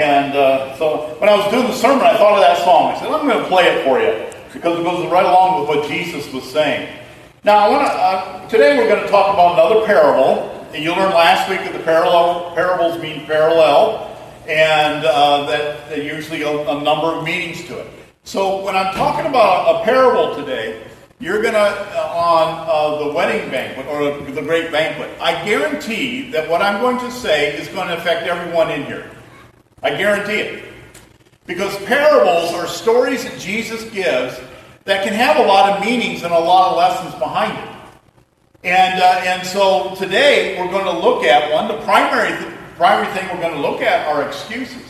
And uh, so when I was doing the sermon, I thought of that song. I said, I'm going to play it for you because it goes right along with what Jesus was saying. Now, I want to. Uh, today we're going to talk about another parable. And you learned last week that the parallel parables mean parallel, and uh, that, that usually a, a number of meanings to it. So when I'm talking about a parable today, you're going to, uh, on uh, the wedding banquet or the great banquet, I guarantee that what I'm going to say is going to affect everyone in here. I guarantee it. Because parables are stories that Jesus gives that can have a lot of meanings and a lot of lessons behind it. And, uh, and so today we're going to look at one. The primary, th- primary thing we're going to look at are excuses.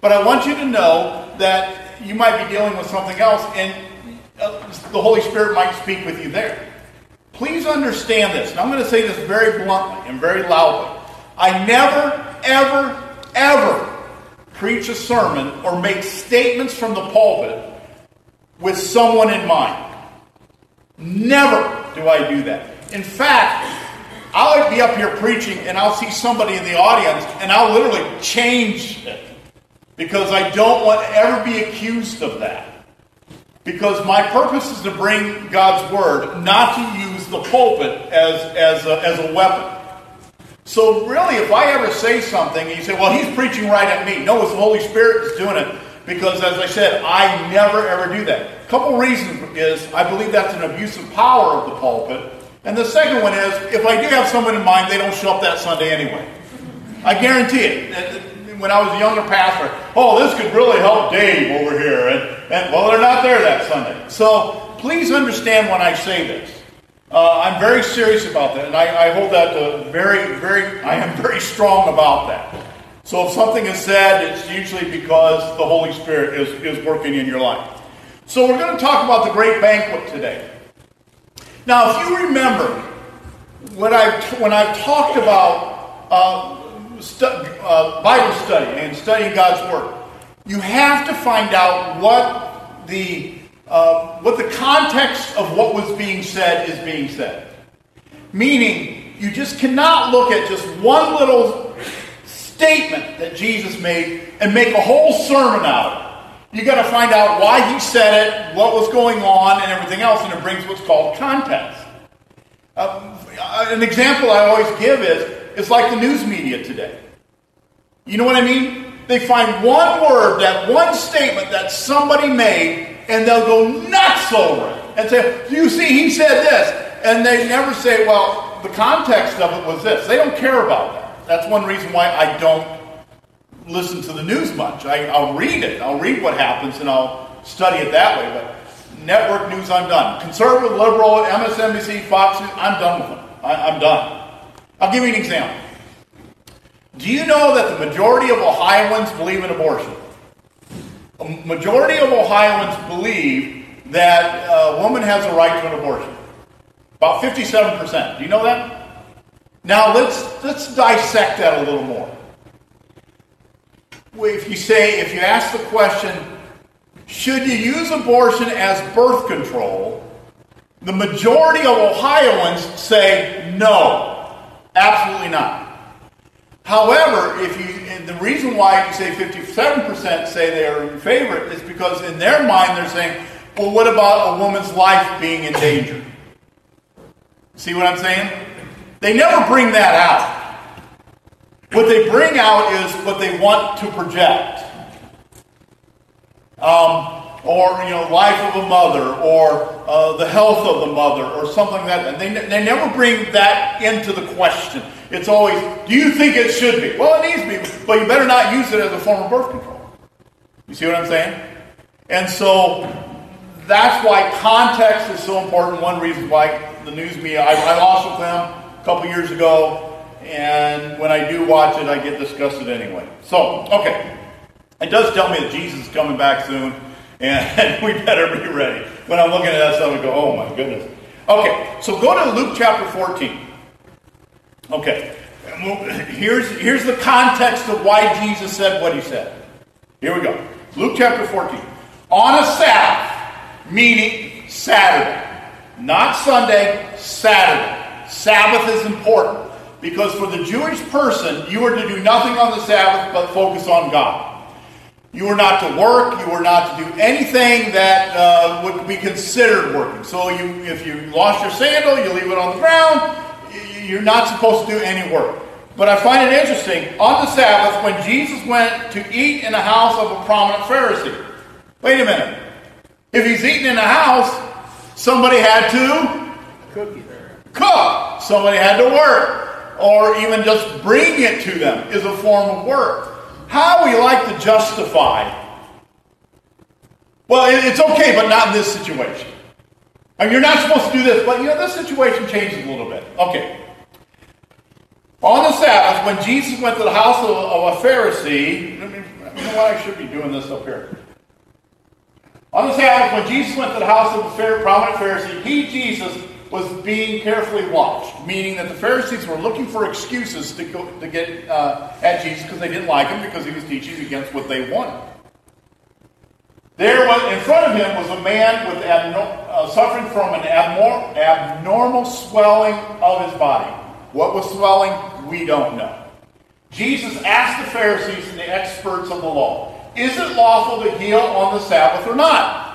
But I want you to know that you might be dealing with something else, and uh, the Holy Spirit might speak with you there. Please understand this. And I'm going to say this very bluntly and very loudly. I never, ever, ever preach a sermon or make statements from the pulpit with someone in mind. Never do I do that. In fact, I'll be up here preaching and I'll see somebody in the audience and I'll literally change it because I don't want to ever be accused of that. Because my purpose is to bring God's word, not to use the pulpit as, as, a, as a weapon. So, really, if I ever say something and you say, well, he's preaching right at me, no, it's the Holy Spirit that's doing it. Because, as I said, I never ever do that. A couple reasons is I believe that's an abuse of power of the pulpit. And the second one is, if I do have someone in mind, they don't show up that Sunday anyway. I guarantee it. When I was a younger pastor, oh, this could really help Dave over here. And, and well, they're not there that Sunday. So please understand when I say this. Uh, I'm very serious about that, and I, I hold that to very, very, I am very strong about that. So if something is said, it's usually because the Holy Spirit is, is working in your life. So we're going to talk about the great banquet today. Now, if you remember, when I've, when I've talked about uh, stu- uh, Bible study and studying God's Word, you have to find out what the uh, what the context of what was being said is being said. Meaning, you just cannot look at just one little statement that Jesus made and make a whole sermon out of it. You got to find out why he said it, what was going on, and everything else, and it brings what's called context. Uh, an example I always give is it's like the news media today. You know what I mean? They find one word, that one statement that somebody made, and they'll go nuts over it and say, You see, he said this. And they never say, Well, the context of it was this. They don't care about that. That's one reason why I don't listen to the news much. I, will read it, I'll read what happens, and I'll study it that way. But network news, I'm done. Conservative, liberal, MSNBC, Fox News, I'm done with them. I, I'm done. I'll give you an example. Do you know that the majority of Ohioans believe in abortion? A majority of Ohioans believe that uh, a woman has a right to an abortion. About 57%. Do you know that? Now let's let's dissect that a little more. If you say, if you ask the question, should you use abortion as birth control? The majority of Ohioans say no, absolutely not. However, if you, the reason why you say 57% say they are in favor is because in their mind they're saying, well, what about a woman's life being in danger? See what I'm saying? They never bring that out. What they bring out is what they want to project. Um, or, you know, life of a mother, or uh, the health of the mother, or something like that. And they, they never bring that into the question. It's always, do you think it should be? Well, it needs to be, but you better not use it as a form of birth control. You see what I'm saying? And so that's why context is so important. One reason why the news media, I, I lost with them a couple years ago, and when I do watch it, I get disgusted anyway. So, okay. It does tell me that Jesus is coming back soon, and we better be ready. When I'm looking at that stuff, I go, oh my goodness. Okay, so go to Luke chapter 14. Okay, here's, here's the context of why Jesus said what he said. Here we go. Luke chapter 14. On a Sabbath, meaning Saturday. Not Sunday, Saturday. Sabbath is important because for the Jewish person, you are to do nothing on the Sabbath but focus on God. You were not to work. You were not to do anything that uh, would be considered working. So you, if you lost your sandal, you leave it on the ground. You're not supposed to do any work. But I find it interesting. On the Sabbath, when Jesus went to eat in the house of a prominent Pharisee. Wait a minute. If he's eating in the house, somebody had to cook. Somebody had to work. Or even just bring it to them is a form of work. How we like to justify. Well, it's okay, but not in this situation. I mean, you're not supposed to do this, but you know, this situation changes a little bit. Okay. On the Sabbath, when Jesus went to the house of, of a Pharisee, you know what? I should be doing this up here. On the Sabbath, when Jesus went to the house of a prominent Pharisee, he, Jesus, was being carefully watched, meaning that the Pharisees were looking for excuses to, go, to get uh, at Jesus because they didn't like him because he was teaching against what they wanted. There was, in front of him was a man with abno- uh, suffering from an abnor- abnormal swelling of his body. What was swelling? We don't know. Jesus asked the Pharisees and the experts of the law, is it lawful to heal on the Sabbath or not?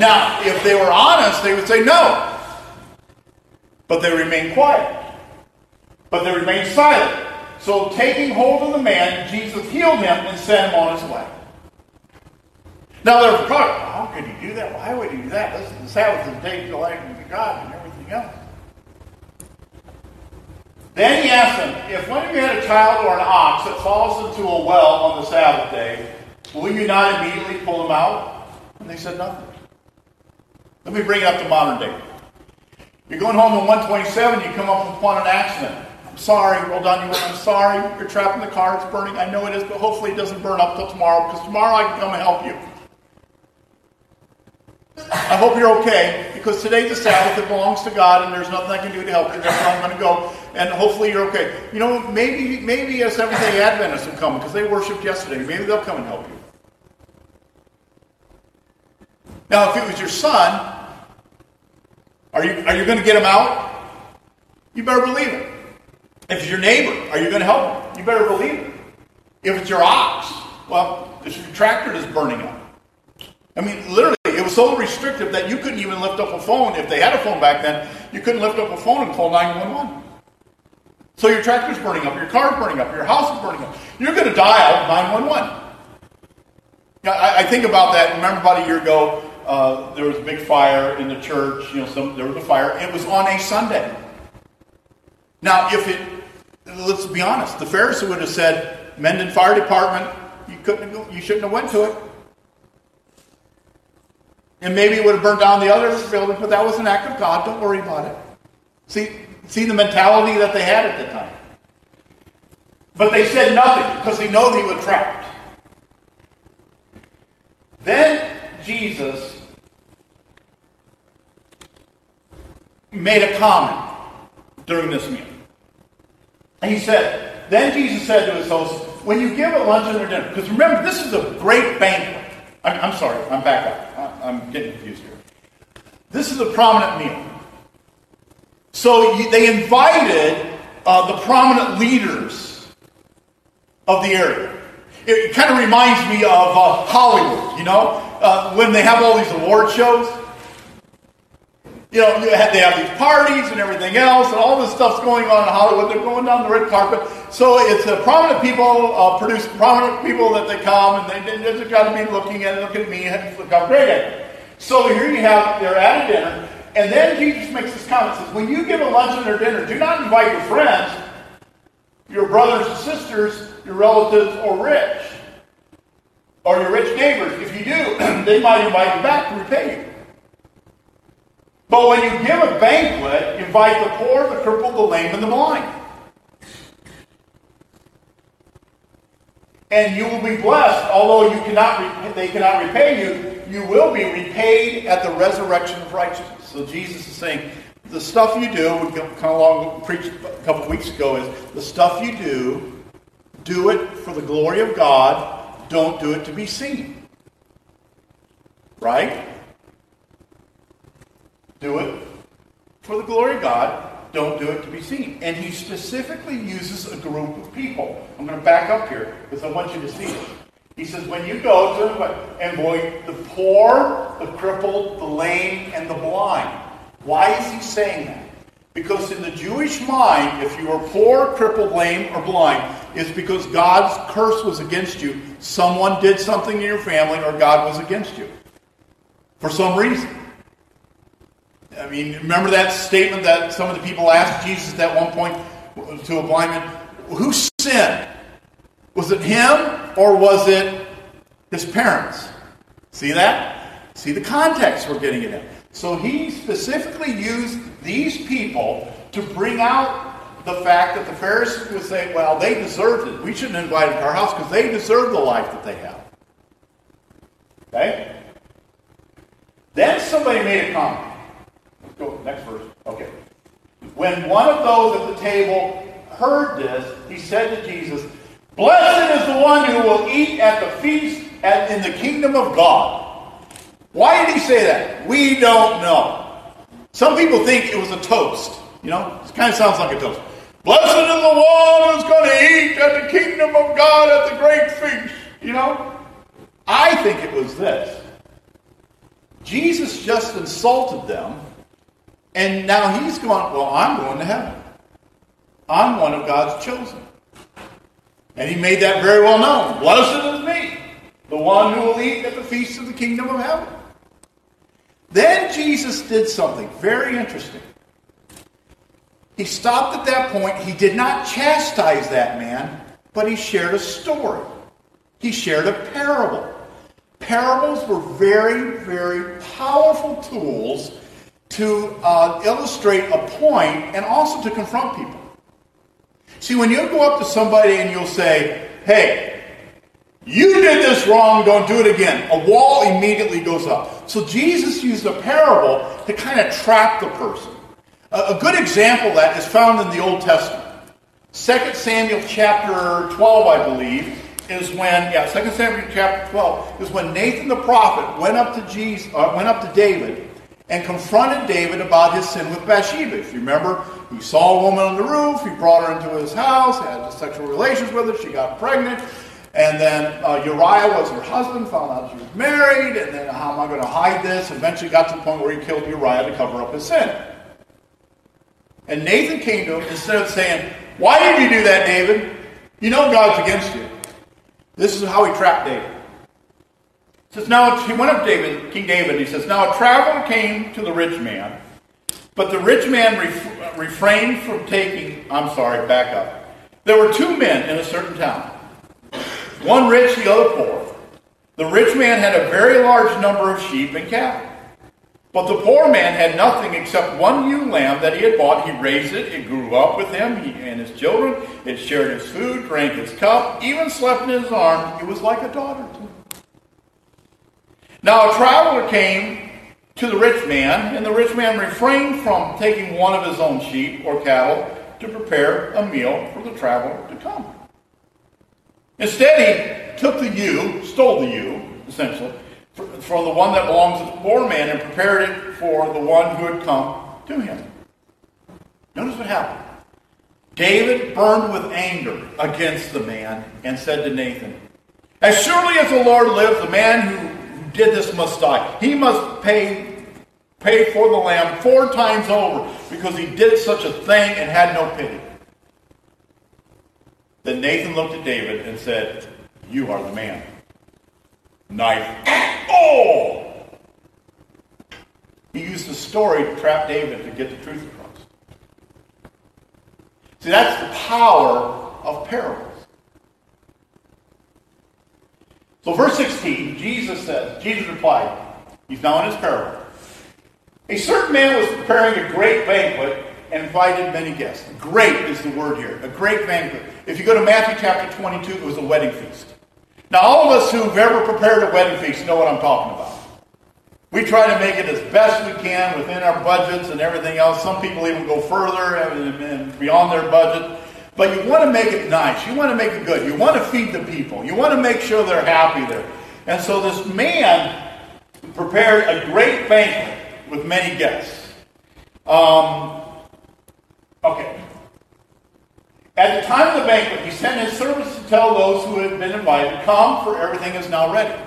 Now, if they were honest, they would say no. But they remained quiet. But they remained silent. So, taking hold of the man, Jesus healed him and sent him on his way. Now, they're probably, how could he do that? Why would he do that? This is the Sabbath, the day of God and everything else. Then he asked them, If one of you had a child or an ox that falls into a well on the Sabbath day, will you not immediately pull him out? And they said nothing. Let me bring it up to modern day. You're going home on 127, you come up upon an accident. I'm sorry, well done, you I'm sorry, you're trapped in the car, it's burning. I know it is, but hopefully it doesn't burn up till tomorrow, because tomorrow I can come and help you. I hope you're okay because today's the Sabbath. It belongs to God, and there's nothing I can do to help you. That's where I'm going to go, and hopefully you're okay. You know, maybe maybe a Seventh Day Adventists will come because they worshipped yesterday. Maybe they'll come and help you. Now, if it was your son, are you are you going to get him out? You better believe it. If it's your neighbor, are you going to help him? You better believe it. If it's your ox, well, if your tractor is burning up. I mean, literally, it was so restrictive that you couldn't even lift up a phone. If they had a phone back then, you couldn't lift up a phone and call 911. So your tractor's burning up, your car's burning up, your house is burning up. You're going to dial 911. I, I think about that. Remember about a year ago, uh, there was a big fire in the church. You know, some, there was a fire. It was on a Sunday. Now, if it, let's be honest, the Pharisee would have said, Mendon Fire Department, you couldn't, you shouldn't have went to it. And maybe it would have burned down the other building, but that was an act of God. Don't worry about it. See, see the mentality that they had at the time. But they said nothing because they know they were trapped. Then Jesus made a comment during this meal. And he said, Then Jesus said to his host, When you give a luncheon or dinner, because remember, this is a great banquet. I'm, I'm sorry, I'm back up. I'm getting confused here. This is a prominent meal. So they invited uh, the prominent leaders of the area. It kind of reminds me of uh, Hollywood, you know, uh, when they have all these award shows. You know, they have these parties and everything else, and all this stuff's going on in Hollywood. They're going down the red carpet. So it's prominent people uh, produce prominent people that they come, and they, they, have got to be looking at look at me, and look how great I am. So here you have, they're at a dinner, and then Jesus makes this comment, says, when you give a luncheon or dinner, do not invite your friends, your brothers and sisters, your relatives, or rich, or your rich neighbors. If you do, they might invite you back to repay you. But when you give a banquet, invite the poor, the crippled, the lame, and the blind. And you will be blessed, although you cannot they cannot repay you, you will be repaid at the resurrection of righteousness. So Jesus is saying, the stuff you do, we kind of along preached a couple weeks ago, is the stuff you do, do it for the glory of God, don't do it to be seen. Right? Do it for the glory of God. don't do it to be seen. And he specifically uses a group of people. I'm going to back up here because I want you to see it. He says, when you go to and boy, the poor, the crippled, the lame, and the blind. Why is he saying that? Because in the Jewish mind, if you are poor, crippled, lame, or blind, it's because God's curse was against you. Someone did something in your family, or God was against you. For some reason. I mean, remember that statement that some of the people asked Jesus at one point to a blind man, who sinned? Was it him or was it his parents? See that? See the context we're getting it in. So he specifically used these people to bring out the fact that the Pharisees would say, well, they deserved it. We shouldn't invite them to our house because they deserve the life that they have. Okay? Then somebody made a comment. Go next verse. Okay. When one of those at the table heard this, he said to Jesus, Blessed is the one who will eat at the feast at, in the kingdom of God. Why did he say that? We don't know. Some people think it was a toast. You know, it kind of sounds like a toast. Blessed is the one who's going to eat at the kingdom of God at the great feast. You know? I think it was this. Jesus just insulted them, and now he's going, Well, I'm going to heaven. I'm one of God's chosen. And he made that very well known. Blessed is me, the one who will eat at the feast of the kingdom of heaven. Then Jesus did something very interesting. He stopped at that point. He did not chastise that man, but he shared a story. He shared a parable. Parables were very, very powerful tools to uh, illustrate a point and also to confront people. See, when you go up to somebody and you'll say, hey, you did this wrong, don't do it again, a wall immediately goes up. So Jesus used a parable to kind of trap the person. A, good example that is found in the Old Testament. 2 Samuel chapter 12, I believe, is when, yeah, 2 Samuel chapter 12 is when Nathan the prophet went up to Jesus, uh, went up to David and confronted David about his sin with Bathsheba. If you remember, he saw a woman on the roof, he brought her into his house, had sexual relations with her, she got pregnant, and then uh, Uriah was her husband, found out she was married, and then how am I going to hide this? Eventually got to the point where he killed Uriah to cover up his sin. And Nathan came to him instead of saying, Why did you do that, David? You know God's against you. This is how he trapped David says, Now he went up David, King David, he says, Now a traveler came to the rich man, but the rich man ref- refrained from taking, I'm sorry, back up. There were two men in a certain town, one rich, the other poor. The rich man had a very large number of sheep and cattle. But the poor man had nothing except one ewe lamb that he had bought. He raised it, it grew up with him he, and his children. It shared his food, drank his cup, even slept in his arms. It was like a daughter to him. Now a traveler came to the rich man, and the rich man refrained from taking one of his own sheep or cattle to prepare a meal for the traveler to come. Instead, he took the ewe, stole the ewe, essentially, from the one that belongs to the poor man and prepared it for the one who had come to him. Notice what happened. David burned with anger against the man and said to Nathan, As surely as the Lord lives, the man who did this must die. He must pay, pay for the lamb four times over because he did such a thing and had no pity. Then Nathan looked at David and said, You are the man. Knife. at all. He used the story to trap David to get the truth across. See, that's the power of parables. So, verse 16, Jesus says, Jesus replied, he's now in his parable. A certain man was preparing a great banquet and invited many guests. Great is the word here, a great banquet. If you go to Matthew chapter 22, it was a wedding feast. Now, all of us who've ever prepared a wedding feast know what I'm talking about. We try to make it as best we can within our budgets and everything else. Some people even go further and beyond their budget. But you want to make it nice. You want to make it good. You want to feed the people. You want to make sure they're happy there. And so this man prepared a great banquet with many guests. Um, Okay. At the time of the banquet, he sent his servants to tell those who had been invited, Come, for everything is now ready.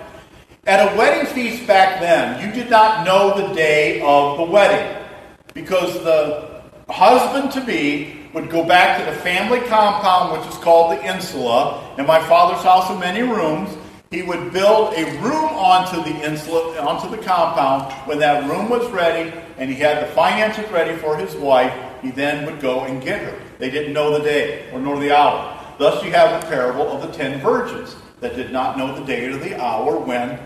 At a wedding feast back then, you did not know the day of the wedding because the husband to be would go back to the family compound, which is called the insula. In my father's house of many rooms, he would build a room onto the insula, onto the compound. When that room was ready and he had the finances ready for his wife, he then would go and get her. They didn't know the day or nor the hour. Thus, you have the parable of the ten virgins that did not know the day or the hour when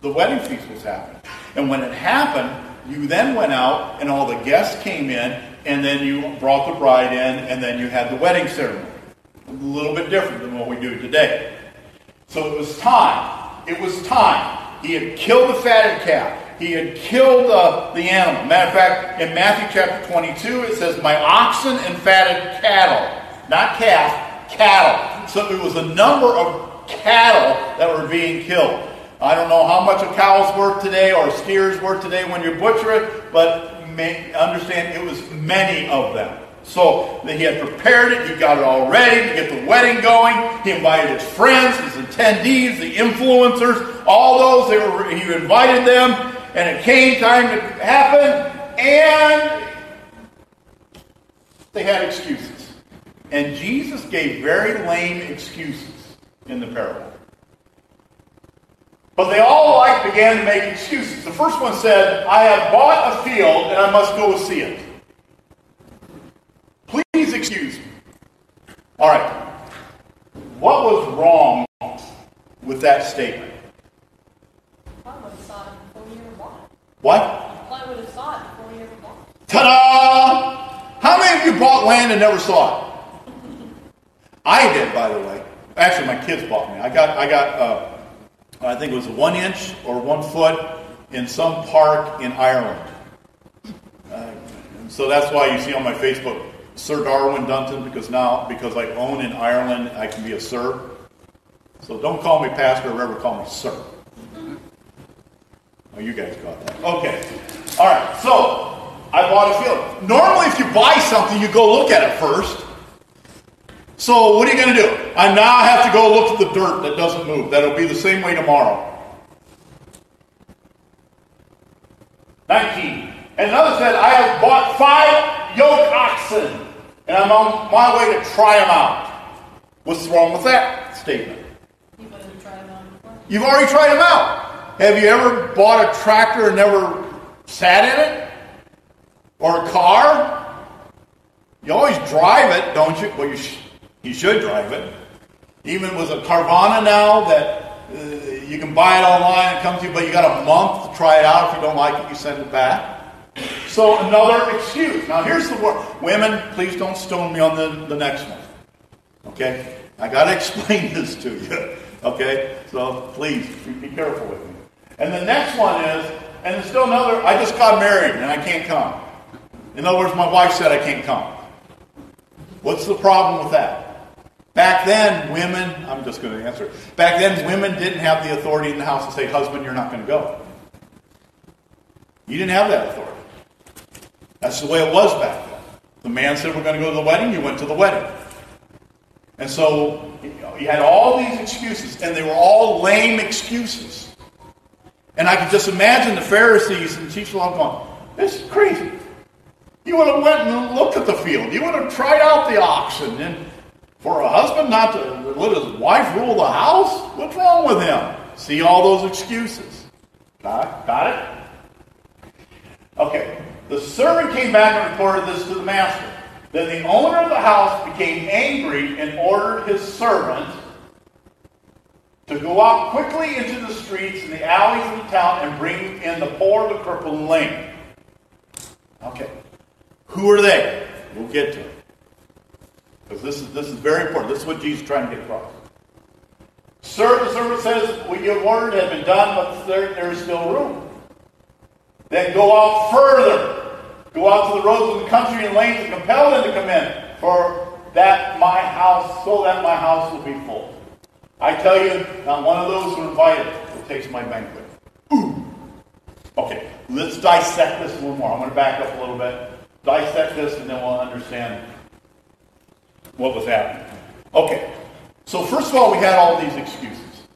the wedding feast was happening. And when it happened, you then went out and all the guests came in, and then you brought the bride in, and then you had the wedding ceremony. A little bit different than what we do today. So it was time. It was time. He had killed the fatted calf. He had killed uh, the animal. Matter of fact, in Matthew chapter 22, it says, My oxen and fatted cattle. Not calf, cattle. So it was a number of cattle that were being killed. I don't know how much a cow's worth today or a steer's worth today when you butcher it, but understand it was many of them. So he had prepared it, he got it all ready to get the wedding going. He invited his friends, his attendees, the influencers, all those. They were, he invited them, and it came time to happen, and they had excuses. And Jesus gave very lame excuses in the parable. But they all alike began to make excuses. The first one said, I have bought a field and I must go see it. Please excuse me. All right. What was wrong with that statement? I would have. What? Ta-da! How many of you bought land and never saw it? I did, by the way. Actually, my kids bought me. I got, I got, uh, I think it was one inch or one foot in some park in Ireland. Uh, so that's why you see on my Facebook Sir Darwin Dunton because now because I own in Ireland I can be a sir. So don't call me pastor or ever call me sir. Oh, you guys got that. Okay. All right. So I bought a field. Normally, if you buy something, you go look at it first. So what are you going to do? I now have to go look at the dirt that doesn't move. That'll be the same way tomorrow. 19. And another said, I have bought five yoke oxen, and I'm on my way to try them out. What's wrong with that statement? You would have tried it on. You've already tried them out. Have you ever bought a tractor and never sat in it? Or a car? You always drive it, don't you? Well, you, sh- you should drive it. Even with a Carvana now that uh, you can buy it online, it comes to you, but you got a month to try it out. If you don't like it, you send it back. So another excuse. Now here's the word. Women, please don't stone me on the, the next one. Okay? I got to explain this to you. Okay? So please, be careful with me. And the next one is, and there's still another, I just got married and I can't come. In other words, my wife said I can't come. What's the problem with that? Back then, women, I'm just going to answer. Back then, women didn't have the authority in the house to say, husband, you're not going to go. You didn't have that authority. That's the way it was back then. The man said, We're going to go to the wedding. You went to the wedding. And so you, know, you had all these excuses, and they were all lame excuses. And I could just imagine the Pharisees and teachers all going, This is crazy. You would have went and looked at the field. You would have tried out the oxen. And for a husband not to let his wife rule the house? What's wrong with him? See all those excuses. Got, got it? Okay. The servant came back and reported this to the master. Then the owner of the house became angry and ordered his servant to go out quickly into the streets and the alleys of the town and bring in the poor, the crippled, and lame. Okay. Who are they? We'll get to it. Because this is, this is very important. This is what Jesus is trying to get across. The servant says, what you have ordered has been done, but there, there is still room. Then go out further. Go out to the roads of the country and lanes and compel them to come in, for that my house, so that my house will be full. I tell you, not one of those who invited will taste my banquet. Ooh. Okay, let's dissect this a little more. I'm going to back up a little bit. dissect this and then we'll understand what was happening. Okay, so first of all, we had all these excuses.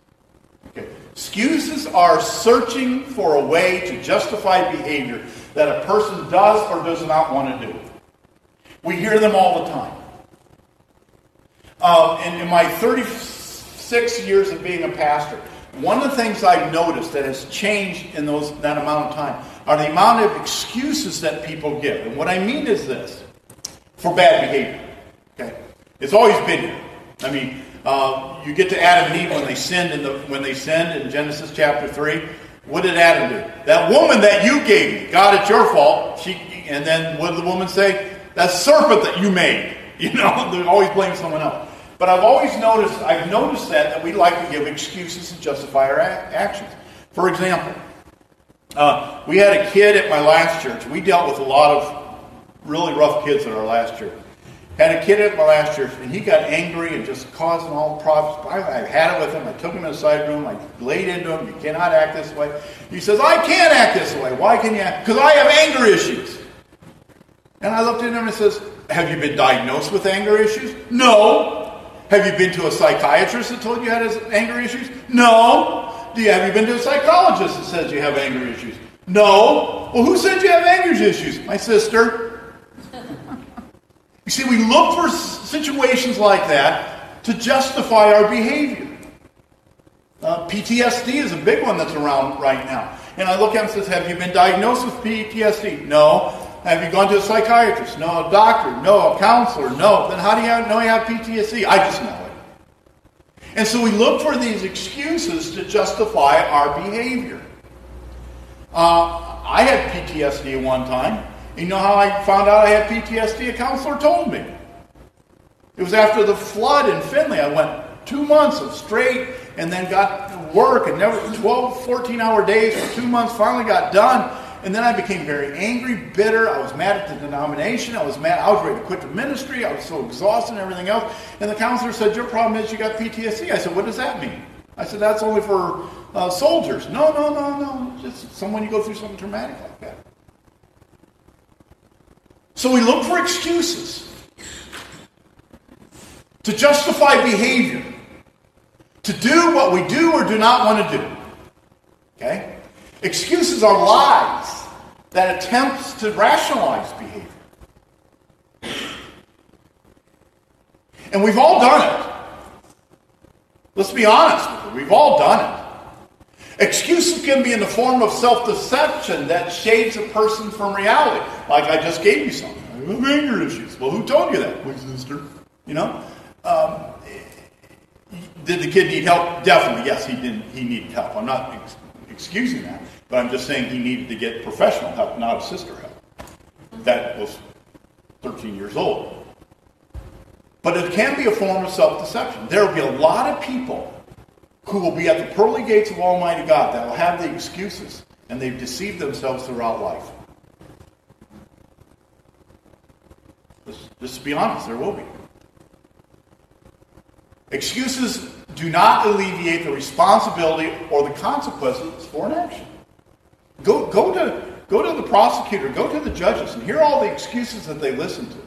Okay, excuses are searching for a way to justify behavior that a person does or does not want to do. We hear them all the time. Um, and in my 36 years of being a pastor, one of the things I've noticed that has changed in those, that amount of time are the amount of excuses that people give. And what I mean is this for bad behavior. It's always been here. I mean, uh, you get to Adam and Eve when they sinned in the, when they sinned in Genesis chapter 3. What did Adam do? That woman that you gave me, God, it's your fault. She, and then what did the woman say? That serpent that you made. You know, they always blame someone else. But I've always noticed, I've noticed that, that we like to give excuses to justify our actions. For example, uh, we had a kid at my last church. We dealt with a lot of really rough kids at our last church. Had a kid at my last church, and he got angry and just causing all problems. I, I had it with him. I took him in a side room. I laid into him. You cannot act this way. He says, I can't act this way. Why can you act? Because I have anger issues. And I looked at him and says, Have you been diagnosed with anger issues? No. Have you been to a psychiatrist that told you had anger issues? No. Do you, have you been to a psychologist that says you have anger issues? No. Well, who said you have anger issues? My sister. You see, we look for situations like that to justify our behavior. Uh, PTSD is a big one that's around right now. And I look at him and says, Have you been diagnosed with PTSD? No. Have you gone to a psychiatrist? No. A doctor? No. A counselor? No. Then how do you know you have PTSD? I just know it. And so we look for these excuses to justify our behavior. Uh, I had PTSD one time. You know how I found out I had PTSD? A counselor told me. It was after the flood in Findlay. I went two months of straight and then got work and never 12, 14 hour days for two months, finally got done. And then I became very angry, bitter. I was mad at the denomination. I was mad. I was ready to quit the ministry. I was so exhausted and everything else. And the counselor said, Your problem is you got PTSD. I said, What does that mean? I said, That's only for uh, soldiers. No, no, no, no. Just someone you go through something traumatic like that. So we look for excuses to justify behavior, to do what we do or do not want to do. Okay? Excuses are lies that attempts to rationalize behavior. And we've all done it. Let's be honest with you. We've all done it. Excuses can be in the form of self deception that shades a person from reality. Like I just gave you something. I have anger issues. Well, who told you that? My sister. You know? Um, did the kid need help? Definitely, yes, he did. He needed help. I'm not excusing that. But I'm just saying he needed to get professional help, not a sister help. That was 13 years old. But it can be a form of self deception. There will be a lot of people who will be at the pearly gates of Almighty God that will have the excuses, and they've deceived themselves throughout life. Let's, just be honest, there will be. Excuses do not alleviate the responsibility or the consequences for an action. Go, go, to, go to the prosecutor, go to the judges, and hear all the excuses that they listen to.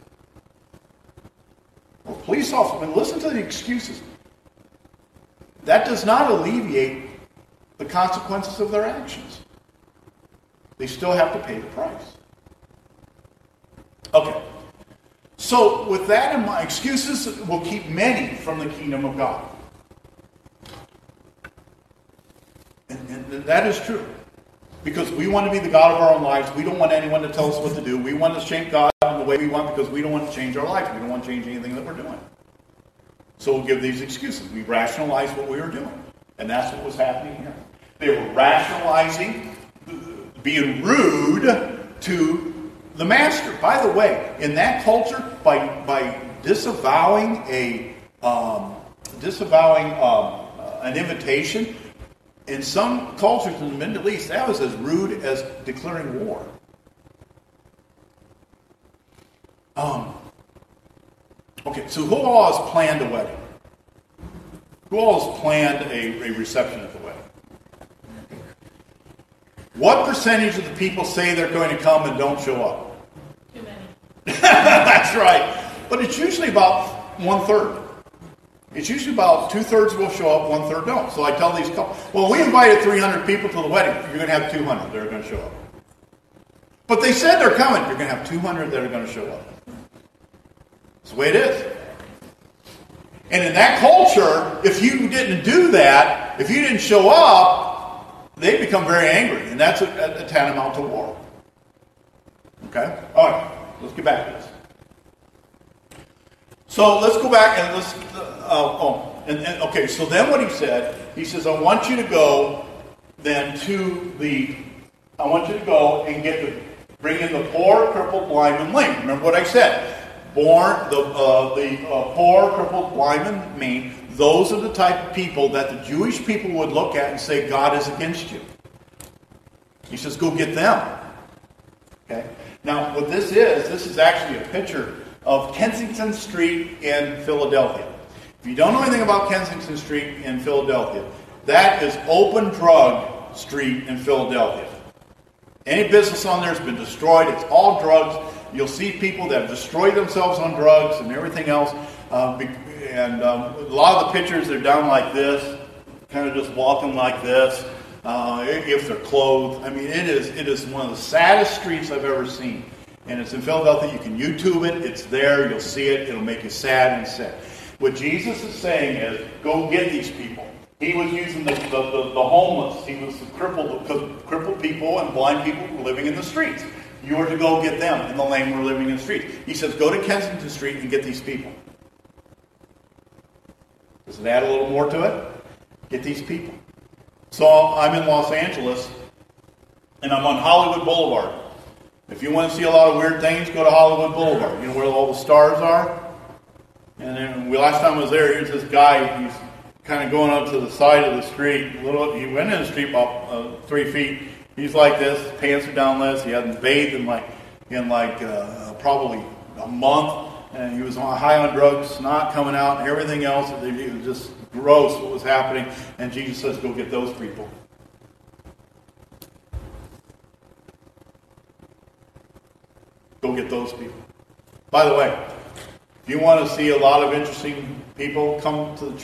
Or police officers, and listen to the excuses. That does not alleviate the consequences of their actions. They still have to pay the price. Okay. So, with that in mind, excuses will keep many from the kingdom of God. And, and that is true because we want to be the God of our own lives. We don't want anyone to tell us what to do. We want to shape God in the way we want because we don't want to change our lives. We don't want to change anything that we're doing. So we'll give these excuses. We rationalize what we were doing. And that's what was happening here. They were rationalizing being rude to the master. By the way, in that culture, by, by disavowing a um, disavowing um, an invitation in some cultures in the Middle East, that was as rude as declaring war. Um, okay, so who all has planned a wedding? Who all has planned a, a reception at the wedding? What percentage of the people say they're going to come and don't show up? Too many. That's right. But it's usually about one third. It's usually about two thirds will show up, one third don't. So I tell these couples, well, we invited 300 people to the wedding. You're going to have 200 that are going to show up. But they said they're coming. You're going to have 200 that are going to show up. That's the way it is. And in that culture, if you didn't do that, if you didn't show up, they become very angry. And that's a, a, tantamount to war. Okay? All right. Let's get back to this. So let's go back and let's. Uh, oh, and, and okay. So then what he said, he says, I want you to go then to the. I want you to go and get the bring in the poor, crippled, blind, and lame. Remember what I said. Born the uh, the uh, poor, crippled, blind, and mean, Those are the type of people that the Jewish people would look at and say God is against you. He says, go get them. Okay. Now, what this is, this is actually a picture of Kensington Street in Philadelphia. If you don't know anything about Kensington Street in Philadelphia, that is open drug street in Philadelphia. Any business on there has been destroyed. It's all drugs. You'll see people that have destroyed themselves on drugs and everything else. Uh, and um, a lot of the pictures, they're down like this, kind of just walking like this, uh, if they're clothed. I mean, it is, it is one of the saddest streets I've ever seen. And it's in Philadelphia. You can YouTube it. It's there. You'll see it. It'll make you sad and sick. What Jesus is saying is, go get these people. He was using the, the, the, the homeless. He was the crippled, crippled people and blind people living in the streets. You are to go get them, and the lame were living in the streets. He says, go to Kensington Street and get these people. Does it add a little more to it? Get these people. So I'm in Los Angeles, and I'm on Hollywood Boulevard. If you want to see a lot of weird things, go to Hollywood Boulevard. You know where all the stars are? And then we, last time I was there, here's this guy. He's kind of going up to the side of the street. A little, he went in the street about uh, three feet. He's like this. His pants are down this. He hadn't bathed in like in like uh, probably a month, and he was on high on drugs, not coming out, and everything else. It was just gross what was happening. And Jesus says, "Go get those people." Go get those people. By the way, if you want to see a lot of interesting people come to the church.